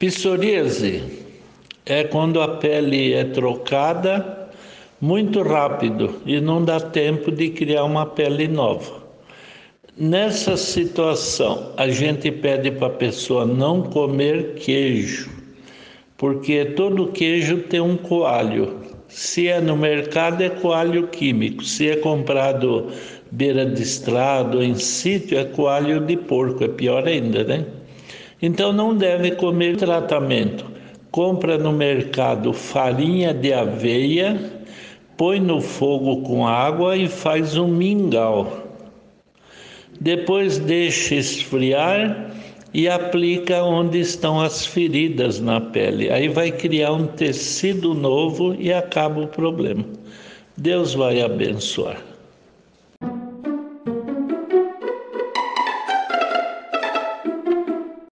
Psoríase é quando a pele é trocada muito rápido e não dá tempo de criar uma pele nova. Nessa situação, a gente pede para a pessoa não comer queijo, porque todo queijo tem um coalho. Se é no mercado, é coalho químico. Se é comprado beira de estrado, em sítio, é coalho de porco, é pior ainda, né? Então não deve comer tratamento. Compra no mercado farinha de aveia, põe no fogo com água e faz um mingau. Depois deixa esfriar e aplica onde estão as feridas na pele. Aí vai criar um tecido novo e acaba o problema. Deus vai abençoar.